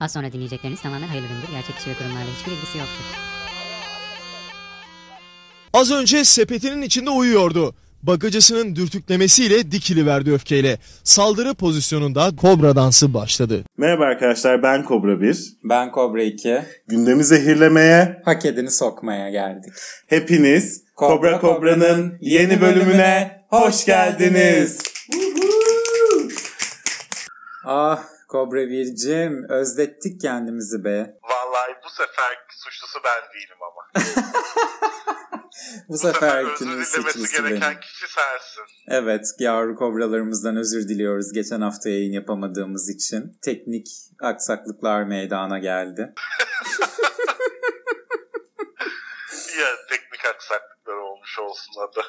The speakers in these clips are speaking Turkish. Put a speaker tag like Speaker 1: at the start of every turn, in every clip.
Speaker 1: Az sonra dinleyecekleriniz tamamen hayırlı üründür. Gerçek kişi ve kurumlarla hiçbir ilgisi yoktur.
Speaker 2: Az önce sepetinin içinde uyuyordu. Bagacısının dürtüklemesiyle dikili verdi öfkeyle. Saldırı pozisyonunda kobra dansı başladı.
Speaker 3: Merhaba arkadaşlar ben Kobra 1.
Speaker 4: Ben Kobra 2.
Speaker 3: Gündemi zehirlemeye
Speaker 4: Hak edeni sokmaya geldik.
Speaker 3: hepiniz Kobra Kobra'nın yeni bölümüne hoş geldiniz.
Speaker 4: Ah Kobra 1'cim özlettik kendimizi be.
Speaker 5: Vallahi bu sefer suçlusu ben değilim ama.
Speaker 4: Bu
Speaker 5: Bu sefer
Speaker 4: seferkinin
Speaker 5: özür dilemesi gereken
Speaker 4: benim.
Speaker 5: kişi sensin.
Speaker 4: Evet yavru kobralarımızdan özür diliyoruz geçen hafta yayın yapamadığımız için. Teknik aksaklıklar meydana geldi.
Speaker 5: Ya teknik aksaklıklar olmuş olsun adı.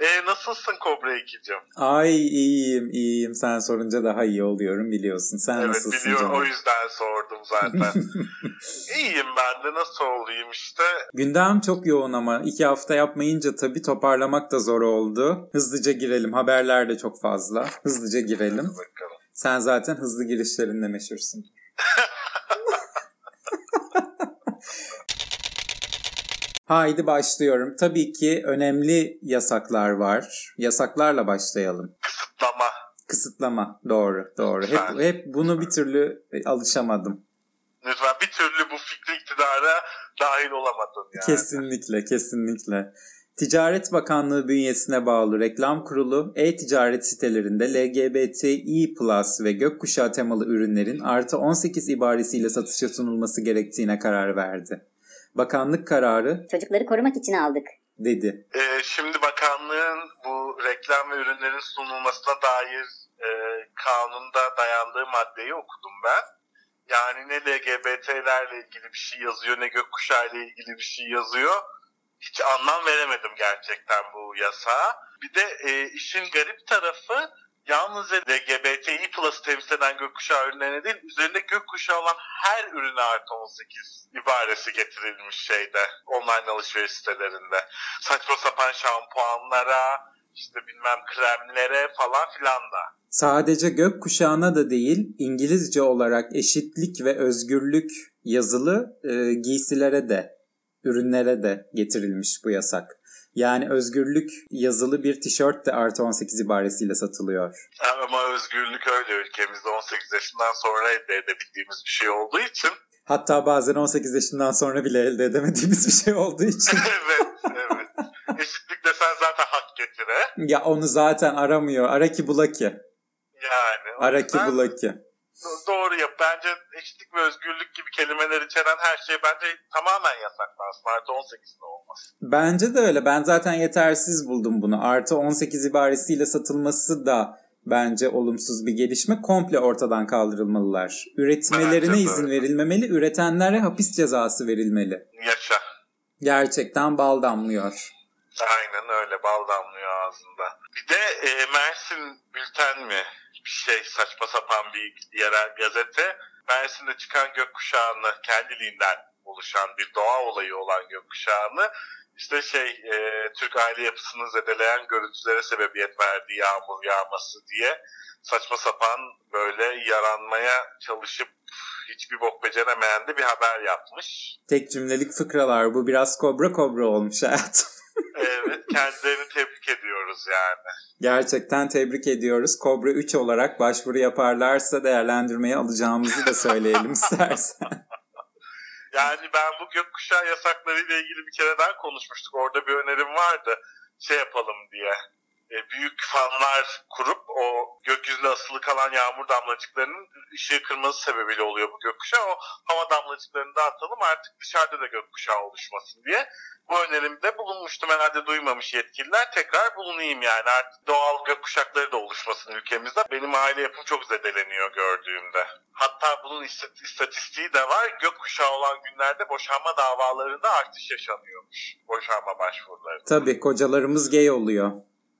Speaker 5: E, nasılsın Kobra 2'cim?
Speaker 4: Ay iyiyim iyiyim sen sorunca daha iyi oluyorum biliyorsun. Sen
Speaker 5: Evet
Speaker 4: nasılsın
Speaker 5: biliyorum
Speaker 4: canım?
Speaker 5: o yüzden sordum zaten. İyiyim ben de nasıl olayım işte.
Speaker 4: Gündem çok yoğun ama iki hafta yapmayınca tabii toparlamak da zor oldu. Hızlıca girelim. Haberler de çok fazla. Hızlıca girelim.
Speaker 5: Bakalım.
Speaker 4: Sen zaten hızlı girişlerinle meşhursun. Haydi başlıyorum. Tabii ki önemli yasaklar var. Yasaklarla başlayalım.
Speaker 5: Kısıtlama.
Speaker 4: Kısıtlama. Doğru, doğru. Hep,
Speaker 5: Lütfen.
Speaker 4: hep bunu bir türlü e, alışamadım.
Speaker 5: Lütfen bir türlü bu fikri iktidara dahil olamadın yani.
Speaker 4: Kesinlikle, kesinlikle. Ticaret Bakanlığı bünyesine bağlı reklam kurulu e-ticaret sitelerinde LGBTİ Plus ve gökkuşağı temalı ürünlerin artı 18 ibaresiyle satışa sunulması gerektiğine karar verdi. Bakanlık kararı
Speaker 6: Çocukları korumak için aldık.
Speaker 4: dedi.
Speaker 5: Ee, şimdi bakanlığın bu reklam ve ürünlerin sunulmasına dair e, kanunda dayandığı maddeyi okudum ben. Yani ne LGBT'lerle ilgili bir şey yazıyor ne gökkuşağı ile ilgili bir şey yazıyor. Hiç anlam veremedim gerçekten bu yasağa. Bir de e, işin garip tarafı yalnızca LGBTİ Plus temsil eden gökkuşağı ürünlerine değil, üzerinde gökkuşağı olan her ürüne artı 18 ibaresi getirilmiş şeyde, online alışveriş sitelerinde. Saçma sapan şampuanlara, işte bilmem kremlere falan filan da.
Speaker 4: Sadece gökkuşağına da değil, İngilizce olarak eşitlik ve özgürlük yazılı e, giysilere de, ürünlere de getirilmiş bu yasak. Yani özgürlük yazılı bir tişört de artı 18 ibaresiyle satılıyor.
Speaker 5: Ama özgürlük öyle ülkemizde 18 yaşından sonra elde edebildiğimiz bir şey olduğu için.
Speaker 4: Hatta bazen 18 yaşından sonra bile elde edemediğimiz bir şey olduğu için.
Speaker 5: evet, evet. Eşitlik desen zaten hak getire.
Speaker 4: ya onu zaten aramıyor. Ara ki bula ki.
Speaker 5: Yani.
Speaker 4: Ara ki bula ki.
Speaker 5: Do- Doğru yap. Bence eşitlik ve özgürlük gibi kelimeler içeren her şey bence tamamen yasaklansın. Artı 18'de olmaz.
Speaker 4: Bence de öyle. Ben zaten yetersiz buldum bunu. Artı 18 ibaresiyle satılması da bence olumsuz bir gelişme. Komple ortadan kaldırılmalılar. Üretmelerine izin verilmemeli. Üretenlere hapis cezası verilmeli.
Speaker 5: Yaşa.
Speaker 4: Gerçekten bal damlıyor.
Speaker 5: Aynen öyle. Bal damlıyor ağzında. Bir de e, Mersin Bülten mi? Bir şey saçma sapan bir yerel gazete. Mersin'de çıkan gökkuşağını kendiliğinden oluşan bir doğa olayı olan gökkuşağını işte şey e, Türk aile yapısını zedeleyen görüntülere sebebiyet verdiği yağmur yağması diye saçma sapan böyle yaranmaya çalışıp hiçbir bok beceremeyen de bir haber yapmış.
Speaker 4: Tek cümlelik fıkralar. Bu biraz kobra kobra olmuş hayatım.
Speaker 5: Evet kendilerini tebrik ediyoruz yani.
Speaker 4: Gerçekten tebrik ediyoruz. Kobra 3 olarak başvuru yaparlarsa değerlendirmeye alacağımızı da söyleyelim istersen.
Speaker 5: Yani ben bu gökkuşağı yasaklarıyla ilgili bir kere daha konuşmuştuk. Orada bir önerim vardı. Şey yapalım diye. E, büyük fanlar kurup o gökyüzüne asılı kalan yağmur damlacıklarının ışığı kırması sebebiyle oluyor bu gökkuşağı. O hava damlacıklarını dağıtalım artık dışarıda da gökkuşağı oluşmasın diye. Bu önerimde bulunmuştum. Herhalde duymamış yetkililer. Tekrar bulunayım yani. Artık doğal gökkuşakları da oluşmasın ülkemizde. Benim aile yapım çok zedeleniyor gördüğümde. Hatta bunun istat- istatistiği de var. Gökkuşağı olan günlerde boşanma davalarında artış yaşanıyormuş. Boşanma başvuruları.
Speaker 4: Tabii kocalarımız gay oluyor.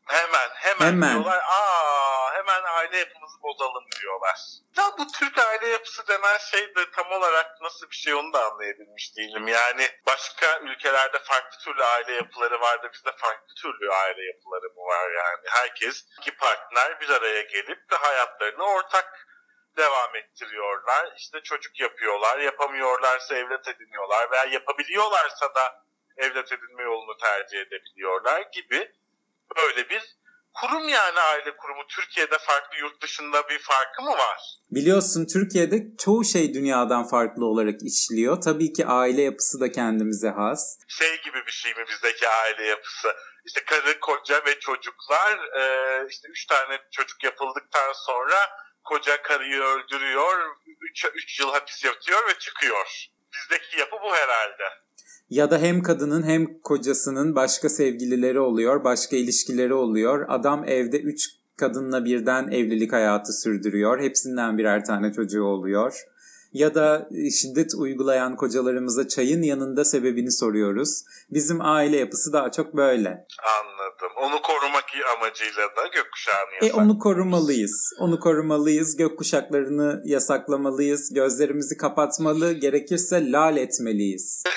Speaker 5: Hemen hemen,
Speaker 4: Hemen.
Speaker 5: diyorlar. Aa hemen aile yapımızı bozalım diyorlar. Ya bu Türk aile yapısı denen şey de tam olarak nasıl bir şey onu da anlayabilmiş değilim. Yani başka ülkelerde farklı türlü aile yapıları var da bizde farklı türlü aile yapıları mı var yani? Herkes iki partner bir araya gelip de hayatlarını ortak devam ettiriyorlar. İşte çocuk yapıyorlar. Yapamıyorlarsa evlat ediniyorlar veya yapabiliyorlarsa da evlat edinme yolunu tercih edebiliyorlar gibi böyle bir kurum yani aile kurumu. Türkiye'de farklı yurt dışında bir farkı mı var?
Speaker 4: Biliyorsun Türkiye'de çoğu şey dünyadan farklı olarak işliyor. Tabii ki aile yapısı da kendimize has.
Speaker 5: Şey gibi bir şey mi bizdeki aile yapısı? İşte karı, koca ve çocuklar e, işte üç tane çocuk yapıldıktan sonra koca karıyı öldürüyor, üç, üç yıl hapis yatıyor ve çıkıyor. Bizdeki yapı bu herhalde.
Speaker 4: Ya da hem kadının hem kocasının başka sevgilileri oluyor, başka ilişkileri oluyor. Adam evde üç kadınla birden evlilik hayatı sürdürüyor. Hepsinden birer tane çocuğu oluyor. Ya da şiddet uygulayan kocalarımıza çayın yanında sebebini soruyoruz. Bizim aile yapısı daha çok böyle.
Speaker 5: Anladım. Onu korumak amacıyla da gökkuşağını
Speaker 4: E
Speaker 5: yasak.
Speaker 4: onu korumalıyız. Onu korumalıyız. Gökkuşaklarını yasaklamalıyız. Gözlerimizi kapatmalı. Gerekirse lal etmeliyiz.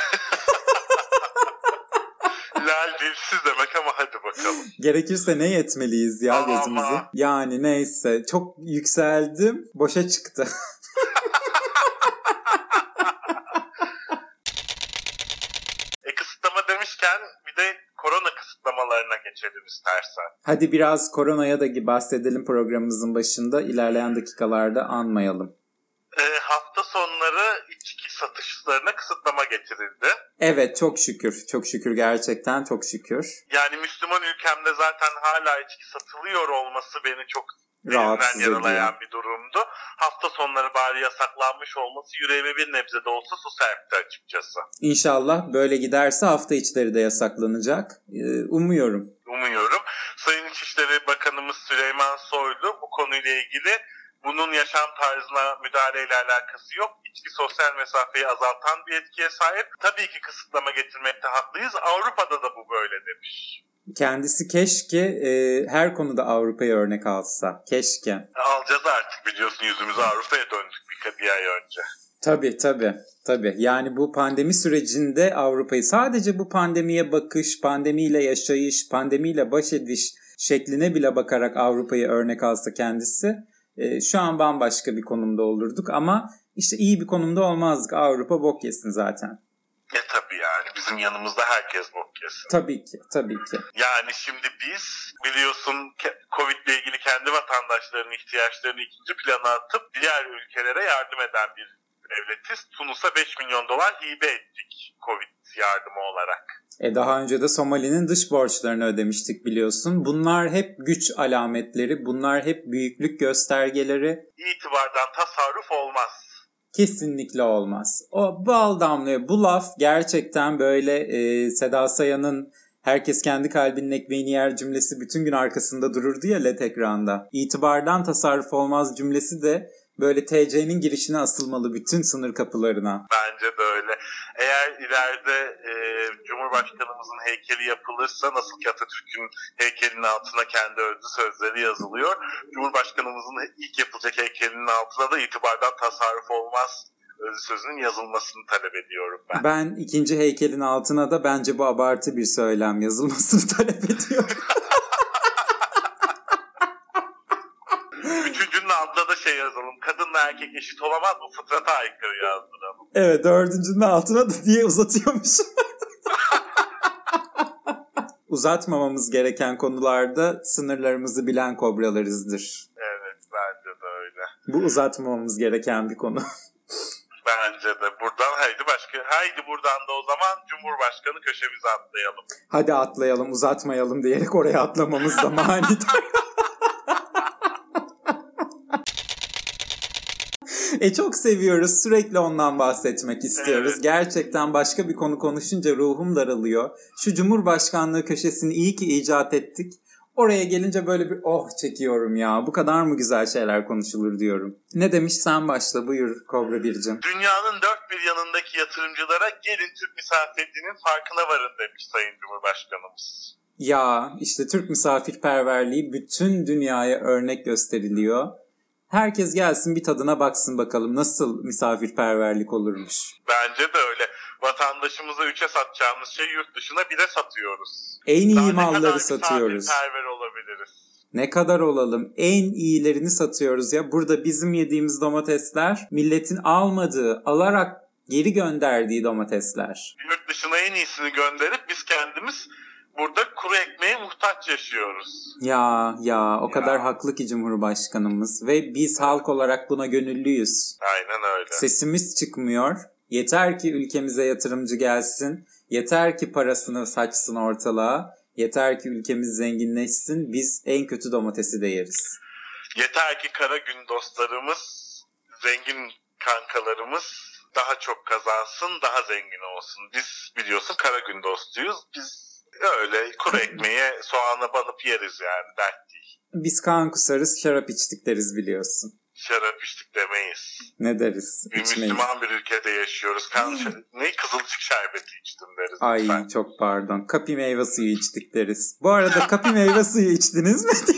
Speaker 5: Lal dilsiz demek ama hadi bakalım.
Speaker 4: Gerekirse ne yetmeliyiz ya gözümüzü? Yani neyse. Çok yükseldim. Boşa çıktı.
Speaker 5: E kısıtlama demişken bir de korona kısıtlamalarına geçelim istersen.
Speaker 4: Hadi biraz koronaya da bahsedelim programımızın başında. İlerleyen dakikalarda anmayalım.
Speaker 5: E, hafta sonları içki satışlarına kısıtlama getirildi.
Speaker 4: Evet çok şükür. Çok şükür gerçekten çok şükür.
Speaker 5: Yani Müslüman ülkemde zaten hala içki satılıyor olması beni çok
Speaker 4: Rahatsız
Speaker 5: yaralayan bir durumdu. Hafta sonları bari yasaklanmış olması yüreğime bir nebze de olsa su serpti açıkçası.
Speaker 4: İnşallah böyle giderse hafta içleri de yasaklanacak. Ee, umuyorum.
Speaker 5: Umuyorum. Sayın İçişleri Bakanımız Süleyman Soylu bu konuyla ilgili bunun yaşam tarzına müdahaleyle alakası yok. İçki sosyal mesafeyi azaltan bir etkiye sahip. Tabii ki kısıtlama getirmekte haklıyız. Avrupa'da da bu böyle demiş.
Speaker 4: Kendisi keşke e, her konuda Avrupa'ya örnek alsa. Keşke.
Speaker 5: Alacağız artık biliyorsun yüzümüzü Avrupa'ya döndük bir, bir ay önce.
Speaker 4: Tabii tabii. Tabii. Yani bu pandemi sürecinde Avrupa'yı sadece bu pandemiye bakış, pandemiyle yaşayış, pandemiyle baş ediş şekline bile bakarak Avrupa'yı örnek alsa kendisi e, şu an bambaşka bir konumda olurduk ama işte iyi bir konumda olmazdık. Avrupa bok yesin zaten.
Speaker 5: E tabii yani bizim yanımızda herkes bok yesin.
Speaker 4: Tabii ki, tabii ki.
Speaker 5: Yani şimdi biz biliyorsun Covid ile ilgili kendi vatandaşlarının ihtiyaçlarını ikinci plana atıp diğer ülkelere yardım eden bir devletiz. Tunus'a 5 milyon dolar hibe ettik Covid yardımı olarak.
Speaker 4: E daha önce de Somali'nin dış borçlarını ödemiştik biliyorsun. Bunlar hep güç alametleri, bunlar hep büyüklük göstergeleri.
Speaker 5: İtibardan tasarruf olmaz.
Speaker 4: Kesinlikle olmaz. O bal damlıyor. Bu laf gerçekten böyle e, Seda Sayan'ın herkes kendi kalbinin ekmeğini yer cümlesi bütün gün arkasında dururdu ya LED ekranda. İtibardan tasarruf olmaz cümlesi de böyle TC'nin girişine asılmalı bütün sınır kapılarına.
Speaker 5: Bence de öyle. Eğer ileride e, Cumhurbaşkanımızın heykeli yapılırsa nasıl ki Atatürk'ün heykelinin altına kendi özlü sözleri yazılıyor. Cumhurbaşkanımızın ilk yapılacak heykelinin altına da itibardan tasarruf olmaz özlü sözünün yazılmasını talep ediyorum ben.
Speaker 4: Ben ikinci heykelin altına da bence bu abartı bir söylem yazılmasını talep ediyorum.
Speaker 5: Üçüncünün altına da şey yazalım. Kadınla erkek eşit olamaz bu fıtrata aykırı yazdıralım.
Speaker 4: Evet dördüncünün altına da diye uzatıyormuş. Uzatmamamız gereken konularda sınırlarımızı bilen kobralarızdır.
Speaker 5: Evet bence de öyle.
Speaker 4: Bu uzatmamamız gereken bir konu.
Speaker 5: Bence de. Buradan haydi başka haydi buradan da o zaman Cumhurbaşkanı köşemize atlayalım.
Speaker 4: Hadi atlayalım uzatmayalım diyerek oraya atlamamız da manidar. E çok seviyoruz. Sürekli ondan bahsetmek istiyoruz.
Speaker 5: Evet.
Speaker 4: Gerçekten başka bir konu konuşunca ruhum daralıyor. Şu Cumhurbaşkanlığı köşesini iyi ki icat ettik. Oraya gelince böyle bir oh çekiyorum ya. Bu kadar mı güzel şeyler konuşulur diyorum. Ne demiş sen başla buyur Kobra Bircim.
Speaker 5: Dünyanın dört bir yanındaki yatırımcılara gelin Türk misafirliğinin farkına varın demiş Sayın Cumhurbaşkanımız.
Speaker 4: Ya işte Türk misafirperverliği bütün dünyaya örnek gösteriliyor. Herkes gelsin bir tadına baksın bakalım nasıl misafirperverlik olurmuş.
Speaker 5: Bence de öyle. Vatandaşımıza üçe satacağımız şey yurt dışına bire satıyoruz.
Speaker 4: En
Speaker 5: Daha
Speaker 4: iyi
Speaker 5: ne kadar
Speaker 4: malları satıyoruz.
Speaker 5: misafirperver olabiliriz.
Speaker 4: Ne kadar olalım? En iyilerini satıyoruz ya. Burada bizim yediğimiz domatesler milletin almadığı, alarak geri gönderdiği domatesler.
Speaker 5: Yurt dışına en iyisini gönderip biz kendimiz burada kuru ekmeğe muhtaç yaşıyoruz.
Speaker 4: Ya ya o kadar
Speaker 5: Ya.
Speaker 4: haklı ki Cumhurbaşkanımız ve biz halk olarak buna gönüllüyüz.
Speaker 5: Aynen öyle.
Speaker 4: Sesimiz çıkmıyor. Yeter ki ülkemize yatırımcı gelsin. Yeter ki parasını saçsın ortalığa. Yeter ki ülkemiz zenginleşsin. Biz en kötü domatesi de yeriz.
Speaker 5: Yeter ki kara gün dostlarımız, zengin kankalarımız daha çok kazansın, daha zengin olsun. Biz biliyorsun kara gün dostuyuz. Biz öyle kuru ekmeğe soğana banıp yeriz yani dert değil.
Speaker 4: Biz kan kusarız, şarap içtik deriz biliyorsun.
Speaker 5: Şarap içtik demeyiz.
Speaker 4: Ne deriz?
Speaker 5: Bir
Speaker 4: İçmeyiz.
Speaker 5: Müslüman bir ülkede yaşıyoruz. Kan, ne kızılcık şerbeti içtim deriz.
Speaker 4: Ay
Speaker 5: lütfen.
Speaker 4: çok pardon. Kapi meyve suyu içtik deriz. Bu arada kapi meyve suyu içtiniz mi?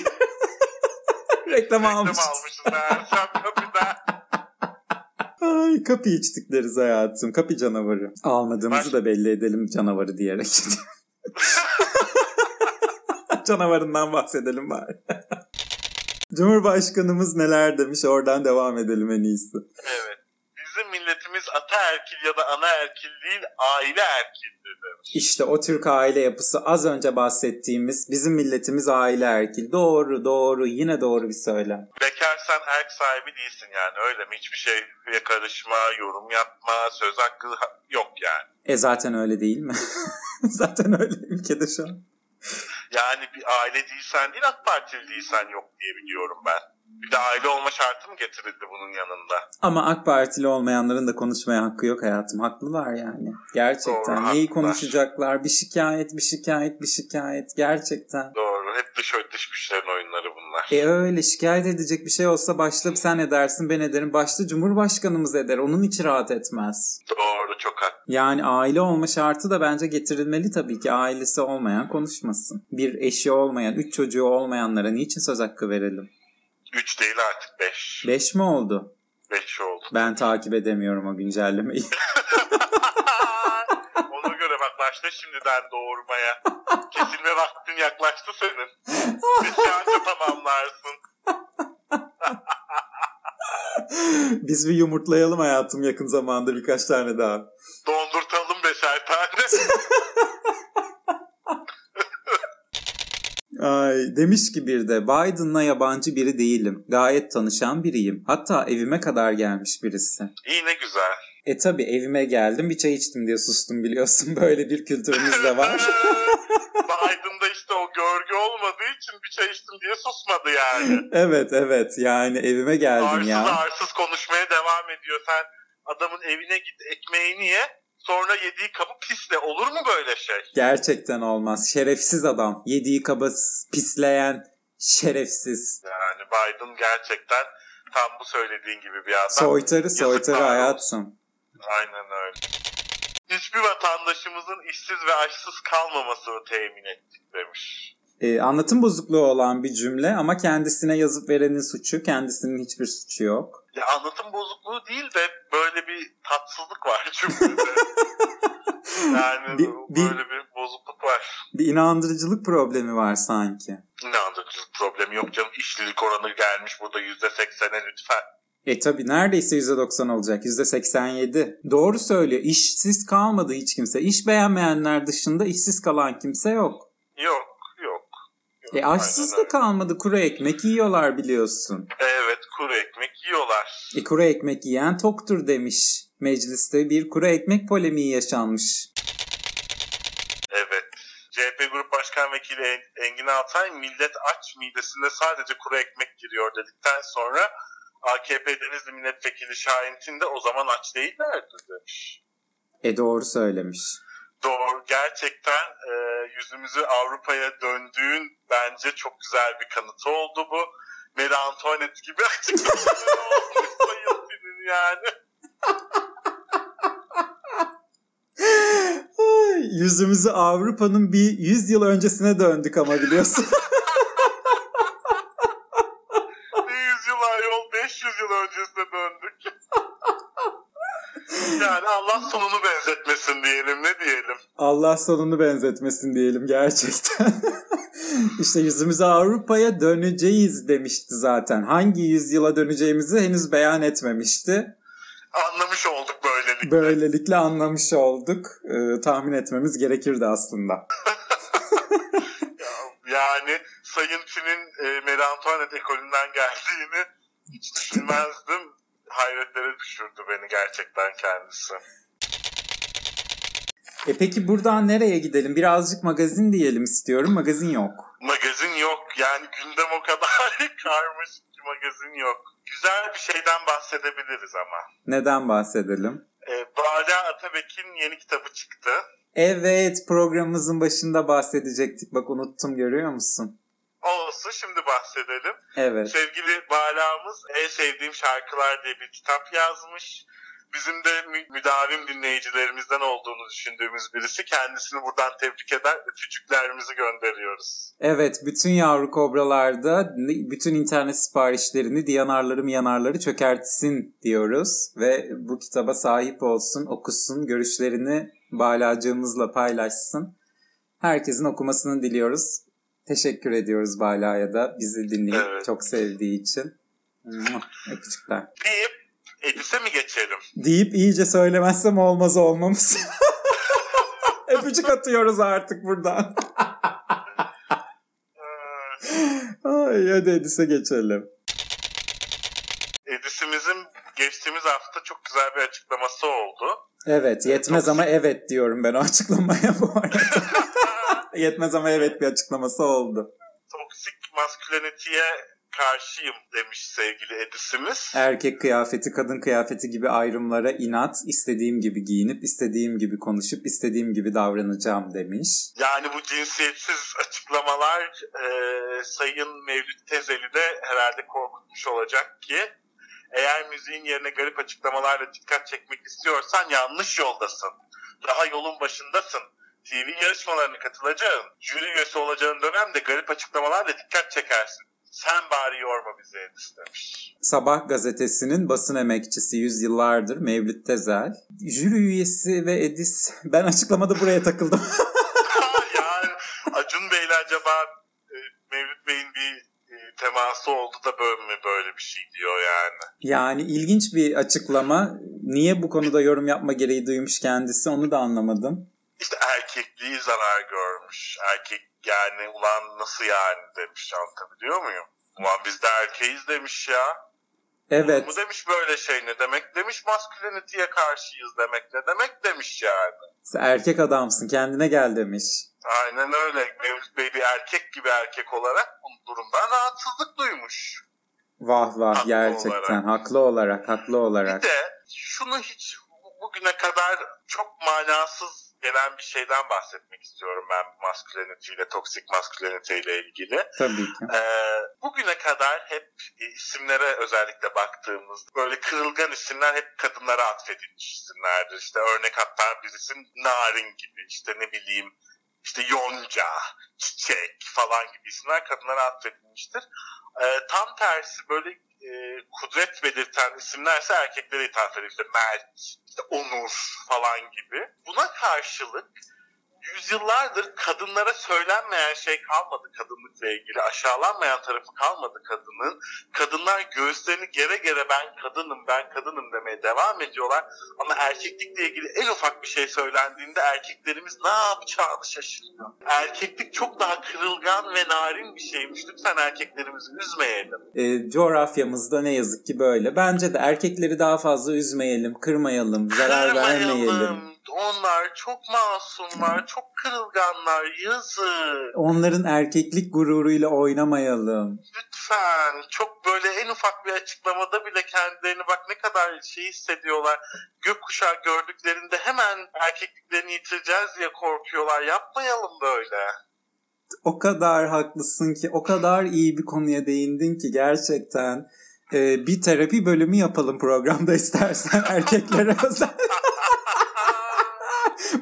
Speaker 4: Reklam
Speaker 5: Reklam
Speaker 4: almışız.
Speaker 5: almışız meğersem kapıda.
Speaker 4: Ay kapi içtik deriz hayatım. Kapi canavarı. Almadığımızı
Speaker 5: Baş-
Speaker 4: da belli edelim canavarı diyerek. Canavarından bahsedelim bari. Cumhurbaşkanımız neler demiş oradan devam edelim en iyisi.
Speaker 5: Evet. Bizim milletimiz ataerkil ya da anaerkil değil, aile erkildir demiş.
Speaker 4: İşte o Türk aile yapısı az önce bahsettiğimiz bizim milletimiz aile erkil. Doğru doğru yine doğru bir söylem.
Speaker 5: Bekarsan erk sahibi değilsin yani öyle mi? Hiçbir şeye karışma, yorum yapma, söz hakkı ha- yok yani.
Speaker 4: E zaten öyle değil mi? zaten öyle ülkede şu an.
Speaker 5: Yani bir aile değilsen değil AK Partili değilsen yok diye biliyorum ben. Bir de aile olma şartı mı getirildi bunun yanında?
Speaker 4: Ama AK Partili olmayanların da konuşmaya hakkı yok hayatım. Haklılar yani. Gerçekten.
Speaker 5: Doğru,
Speaker 4: Neyi
Speaker 5: haklılar.
Speaker 4: konuşacaklar? Bir şikayet, bir şikayet, bir şikayet. Gerçekten.
Speaker 5: Doğru. Hep dış, dış güçlerin oyunları bunlar.
Speaker 4: E öyle şikayet edecek bir şey olsa başta sen edersin ben ederim. Başta Cumhurbaşkanımız eder. Onun içi rahat etmez.
Speaker 5: Doğru çok haklı.
Speaker 4: Yani aile olma şartı da bence getirilmeli tabii ki. Ailesi olmayan konuşmasın. Bir eşi olmayan, üç çocuğu olmayanlara niçin söz hakkı verelim?
Speaker 5: Üç değil artık beş.
Speaker 4: Beş mi oldu?
Speaker 5: Beş oldu.
Speaker 4: Ben takip edemiyorum o güncellemeyi.
Speaker 5: Başla şimdiden doğurmaya. Kesilme vaktin yaklaştı senin. Beşi anca tamamlarsın.
Speaker 4: Biz bir yumurtlayalım hayatım yakın zamanda birkaç tane daha.
Speaker 5: Dondurtalım beşer tane.
Speaker 4: Ay demiş ki bir de Biden'la yabancı biri değilim. Gayet tanışan biriyim. Hatta evime kadar gelmiş birisi.
Speaker 5: İyi ne güzel.
Speaker 4: E tabi evime geldim bir çay içtim diye sustum biliyorsun. Böyle bir kültürümüz de var.
Speaker 5: Biden'da işte o görgü olmadığı için bir çay içtim diye susmadı yani.
Speaker 4: evet evet yani evime geldim
Speaker 5: arsız
Speaker 4: ya.
Speaker 5: arsız konuşmaya devam ediyor. Sen adamın evine git ekmeğini ye. Sonra yediği kabı pisle. Olur mu böyle şey?
Speaker 4: Gerçekten olmaz. Şerefsiz adam. Yediği kaba pisleyen şerefsiz.
Speaker 5: Yani Biden gerçekten tam bu söylediğin gibi bir adam.
Speaker 4: Soytarı soytarı
Speaker 5: Yazıklar
Speaker 4: hayatım.
Speaker 5: Aynen öyle. Hiçbir vatandaşımızın işsiz ve açsız kalmamasını temin ettik demiş.
Speaker 4: Ee, anlatım bozukluğu olan bir cümle ama kendisine yazıp verenin suçu. Kendisinin hiçbir suçu yok.
Speaker 5: Ya anlatım bozukluğu değil de böyle bir tatsızlık var cümlede. yani
Speaker 4: Bir- bir-
Speaker 5: böyle bir bozukluk var.
Speaker 4: Bir inandırıcılık problemi var sanki.
Speaker 5: İnandırıcılık problemi yok canım. İşsizlik oranı gelmiş burada %80'e lütfen.
Speaker 4: E tabi neredeyse %90 olacak. %87. Doğru söylüyor. İşsiz kalmadı hiç kimse. İş beğenmeyenler dışında işsiz kalan kimse yok.
Speaker 5: Yok yok. yok.
Speaker 4: E açsız da kalmadı. Kuru ekmek yiyorlar biliyorsun.
Speaker 5: Evet kuru ekmek yiyorlar.
Speaker 4: E kuru ekmek yiyen toktur demiş. Mecliste bir kuru ekmek polemiği yaşanmış.
Speaker 5: Evet. CHP Grup Başkan Vekili En- Engin Altay millet aç midesinde sadece kuru ekmek giriyor dedikten sonra AKP Denizli Milletvekili Şahin de o zaman aç değillerdi demiş.
Speaker 4: E doğru söylemiş.
Speaker 5: Doğru. Gerçekten e, yüzümüzü Avrupa'ya döndüğün bence çok güzel bir kanıtı oldu bu. Mary Antoinette gibi açıklamaları olmuş sayın senin yani.
Speaker 4: Yüzümüzü Avrupa'nın bir 100 yıl öncesine döndük ama biliyorsun.
Speaker 5: Ne yüzyıl ayol 500 yıl öncesine döndük. yani Allah sonunu benzetmesin diyelim ne diyelim.
Speaker 4: Allah sonunu benzetmesin diyelim gerçekten. işte yüzümüzü Avrupa'ya döneceğiz demişti zaten. Hangi yüzyıla döneceğimizi henüz beyan etmemişti.
Speaker 5: Anlamış olduk böylelikle.
Speaker 4: Böylelikle anlamış olduk. Ee, tahmin etmemiz gerekirdi aslında.
Speaker 5: Yani Sayın Çin'in e, Marie Antoinette ekolünden geldiğini hiç düşünmezdim. Hayretlere düşürdü beni gerçekten kendisi.
Speaker 4: E peki buradan nereye gidelim? Birazcık magazin diyelim istiyorum. Magazin yok.
Speaker 5: Magazin yok. Yani gündem o kadar karmaşık ki magazin yok. Güzel bir şeyden bahsedebiliriz ama.
Speaker 4: Neden bahsedelim?
Speaker 5: E, Bala Atabek'in yeni kitabı çıktı.
Speaker 4: Evet programımızın başında bahsedecektik. Bak unuttum görüyor musun?
Speaker 5: Olsun şimdi bahsedelim.
Speaker 4: Evet.
Speaker 5: Sevgili Bala'mız En Sevdiğim Şarkılar diye bir kitap yazmış. Bizim de mü- müdavim dinleyicilerimizden olduğunu düşündüğümüz birisi. Kendisini buradan tebrik eder, öpücüklerimizi gönderiyoruz.
Speaker 4: Evet bütün yavru kobralarda bütün internet siparişlerini diyanarları miyanarları çökertsin diyoruz. Ve bu kitaba sahip olsun, okusun, görüşlerini balacığımızla paylaşsın. Herkesin okumasını diliyoruz. Teşekkür ediyoruz Bala'ya da bizi dinleyip
Speaker 5: Evet.
Speaker 4: çok sevdiği için. Öpücükler.
Speaker 5: Deyip Edis'e mi geçelim?
Speaker 4: Deyip iyice söylemezsem olmaz olmamız. Öpücük atıyoruz artık buradan. Ay hadi Edis'e geçelim.
Speaker 5: Edis'imizin geçtiğimiz hafta çok güzel bir açıklaması oldu.
Speaker 4: Evet yetmez ama evet diyorum ben o açıklamaya bu arada. yetmez ama evet bir açıklaması oldu.
Speaker 5: Toksik maskülenitiye karşıyım demiş sevgili Edis'imiz.
Speaker 4: Erkek kıyafeti, kadın kıyafeti gibi ayrımlara inat, istediğim gibi giyinip, istediğim gibi konuşup, istediğim gibi davranacağım demiş.
Speaker 5: Yani bu cinsiyetsiz açıklamalar e, Sayın Mevlüt Tezeli de herhalde korkutmuş olacak ki eğer müziğin yerine garip açıklamalarla dikkat çekmek istiyorsan yanlış yoldasın. Daha yolun başındasın. TV yarışmalarına katılacağın, jüri üyesi olacağın dönemde garip açıklamalarla dikkat çekersin. Sen bari yorma bizi Edis demiş.
Speaker 4: Sabah gazetesinin basın emekçisi yüzyıllardır Mevlüt Tezel. Jüri üyesi ve Edis. Ben açıklamada buraya takıldım.
Speaker 5: yani Acun Bey'le acaba e, Mevlüt Bey'in bir e, teması oldu da böyle mi böyle bir şey diyor yani.
Speaker 4: yani ilginç bir açıklama. Niye bu konuda yorum yapma gereği duymuş kendisi onu da anlamadım.
Speaker 5: İşte erkekliği zarar görmüş. Erkek yani ulan nasıl yani demiş anlatabiliyor muyum? Ulan biz de erkeğiz demiş ya.
Speaker 4: Evet.
Speaker 5: Bu demiş böyle şey ne demek demiş maskülenitiye karşıyız demek ne demek demiş yani.
Speaker 4: Sen erkek adamsın kendine gel demiş.
Speaker 5: Aynen öyle. Mevlüt Bey bir erkek gibi erkek olarak bu durumdan rahatsızlık duymuş.
Speaker 4: Vah vah
Speaker 5: Haklı
Speaker 4: gerçekten
Speaker 5: olarak.
Speaker 4: haklı olarak haklı olarak.
Speaker 5: Bir de şunu hiç bu- bugüne kadar çok manasız gelen bir şeyden bahsetmek istiyorum ben maskülenity ile toksik maskülenity ile ilgili.
Speaker 4: Tabii ki.
Speaker 5: Ee, bugüne kadar hep e, isimlere özellikle baktığımızda böyle kırılgan isimler hep kadınlara atfedilmiş isimlerdir. İşte örnek hatta birisi Narin gibi işte ne bileyim işte Yonca, Çiçek falan gibi isimler kadınlara atfedilmiştir. Ee, tam tersi böyle e, kudret belirten isimlerse erkeklere ithaf edilir. Mert, işte Onur falan gibi. Buna karşılık yüzyıllardır kadınlara söylenmeyen şey kalmadı kadınlıkla ilgili. Aşağılanmayan tarafı kalmadı kadının. Kadınlar göğüslerini gere gere ben kadınım, ben kadınım demeye devam ediyorlar. Ama erkeklikle ilgili en ufak bir şey söylendiğinde erkeklerimiz ne yapacağını şaşırıyor. Erkeklik çok daha kırılgan ve narin bir şeymiş. Lütfen erkeklerimizi üzmeyelim.
Speaker 4: E, coğrafyamızda ne yazık ki böyle. Bence de erkekleri daha fazla üzmeyelim, kırmayalım, zarar vermeyelim.
Speaker 5: Onlar çok masumlar, çok kırılganlar. Yazık.
Speaker 4: Onların erkeklik gururuyla oynamayalım.
Speaker 5: Lütfen. Çok böyle en ufak bir açıklamada bile kendilerini bak ne kadar şey hissediyorlar. Gökkuşağı gördüklerinde hemen erkekliklerini yitireceğiz diye korkuyorlar. Yapmayalım böyle.
Speaker 4: O kadar haklısın ki, o kadar iyi bir konuya değindin ki gerçekten. E, bir terapi bölümü yapalım programda istersen erkeklere özel.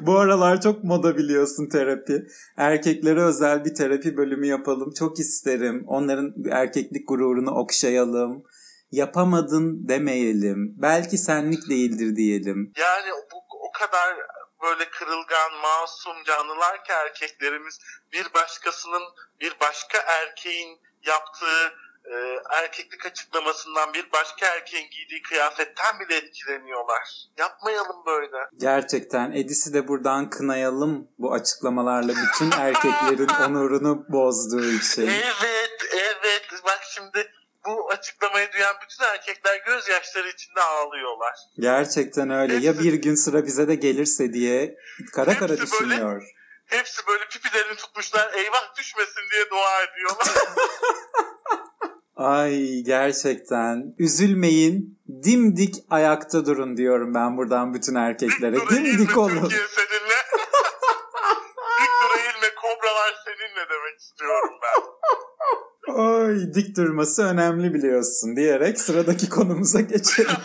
Speaker 4: Bu aralar çok moda biliyorsun terapi. Erkeklere özel bir terapi bölümü yapalım. Çok isterim. Onların erkeklik gururunu okşayalım. Yapamadın demeyelim. Belki senlik değildir diyelim.
Speaker 5: Yani bu o kadar böyle kırılgan, masum canlılar ki erkeklerimiz bir başkasının, bir başka erkeğin yaptığı e, erkeklik açıklamasından bir başka erkeğin giydiği kıyafetten bile etkileniyorlar. Yapmayalım böyle.
Speaker 4: Gerçekten Edis'i de buradan kınayalım bu açıklamalarla bütün erkeklerin onurunu bozduğu için.
Speaker 5: Evet, evet. Bak şimdi bu açıklamayı duyan bütün erkekler gözyaşları içinde ağlıyorlar.
Speaker 4: Gerçekten öyle. Ya bir gün sıra bize de gelirse diye kara kara
Speaker 5: Hepsi böyle-
Speaker 4: düşünüyor.
Speaker 5: Hepsi böyle pipilerini tutmuşlar. Eyvah düşmesin diye dua ediyorlar.
Speaker 4: Ay gerçekten. Üzülmeyin. Dimdik ayakta durun diyorum ben buradan bütün erkeklere.
Speaker 5: Dik
Speaker 4: Dimdik olun.
Speaker 5: Türkiye seninle. Dik dur eğilme kobralar seninle demek istiyorum ben.
Speaker 4: Ay dik durması önemli biliyorsun diyerek sıradaki konumuza geçelim.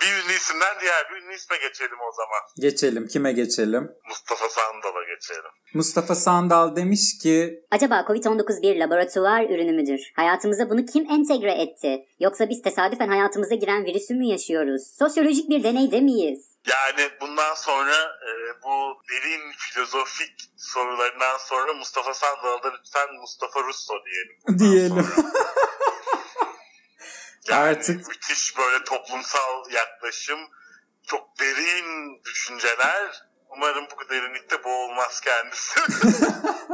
Speaker 5: Bir ünlü isimden diğer bir isme geçelim o zaman.
Speaker 4: geçelim. Kime geçelim?
Speaker 5: Mustafa Sandal'a geçelim.
Speaker 4: Mustafa Sandal demiş ki
Speaker 1: Acaba Covid-19 bir laboratuvar ürünü müdür? Hayatımıza bunu kim entegre etti? Yoksa biz tesadüfen hayatımıza giren virüsü mü yaşıyoruz? Sosyolojik bir deneyde miyiz?
Speaker 5: Yani bundan sonra e, bu derin filozofik sorularından sonra Mustafa Sandal'a da lütfen Mustafa Russo diyelim.
Speaker 4: diyelim.
Speaker 5: Yani
Speaker 4: Artık-
Speaker 5: müthiş böyle toplumsal yaklaşım, çok derin düşünceler. Umarım bu derinlikte boğulmaz kendisi.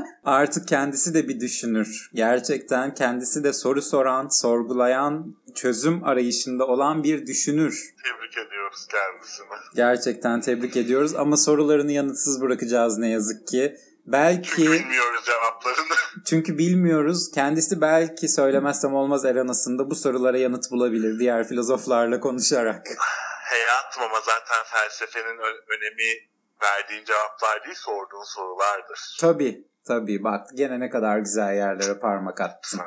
Speaker 4: Artık kendisi de bir düşünür. Gerçekten kendisi de soru soran, sorgulayan, çözüm arayışında olan bir düşünür.
Speaker 5: Tebrik ediyoruz kendisini.
Speaker 4: Gerçekten tebrik ediyoruz ama sorularını yanıtsız bırakacağız ne yazık ki. Belki
Speaker 5: Bilmiyoruz cevaplarını.
Speaker 4: çünkü bilmiyoruz. Kendisi belki söylemezsem olmaz aranasında bu sorulara yanıt bulabilir diğer filozoflarla konuşarak.
Speaker 5: Hayatım ama zaten felsefenin önemi verdiğin cevaplar değil sorduğun sorulardır.
Speaker 4: Tabii tabii bak gene ne kadar güzel yerlere parmak attın.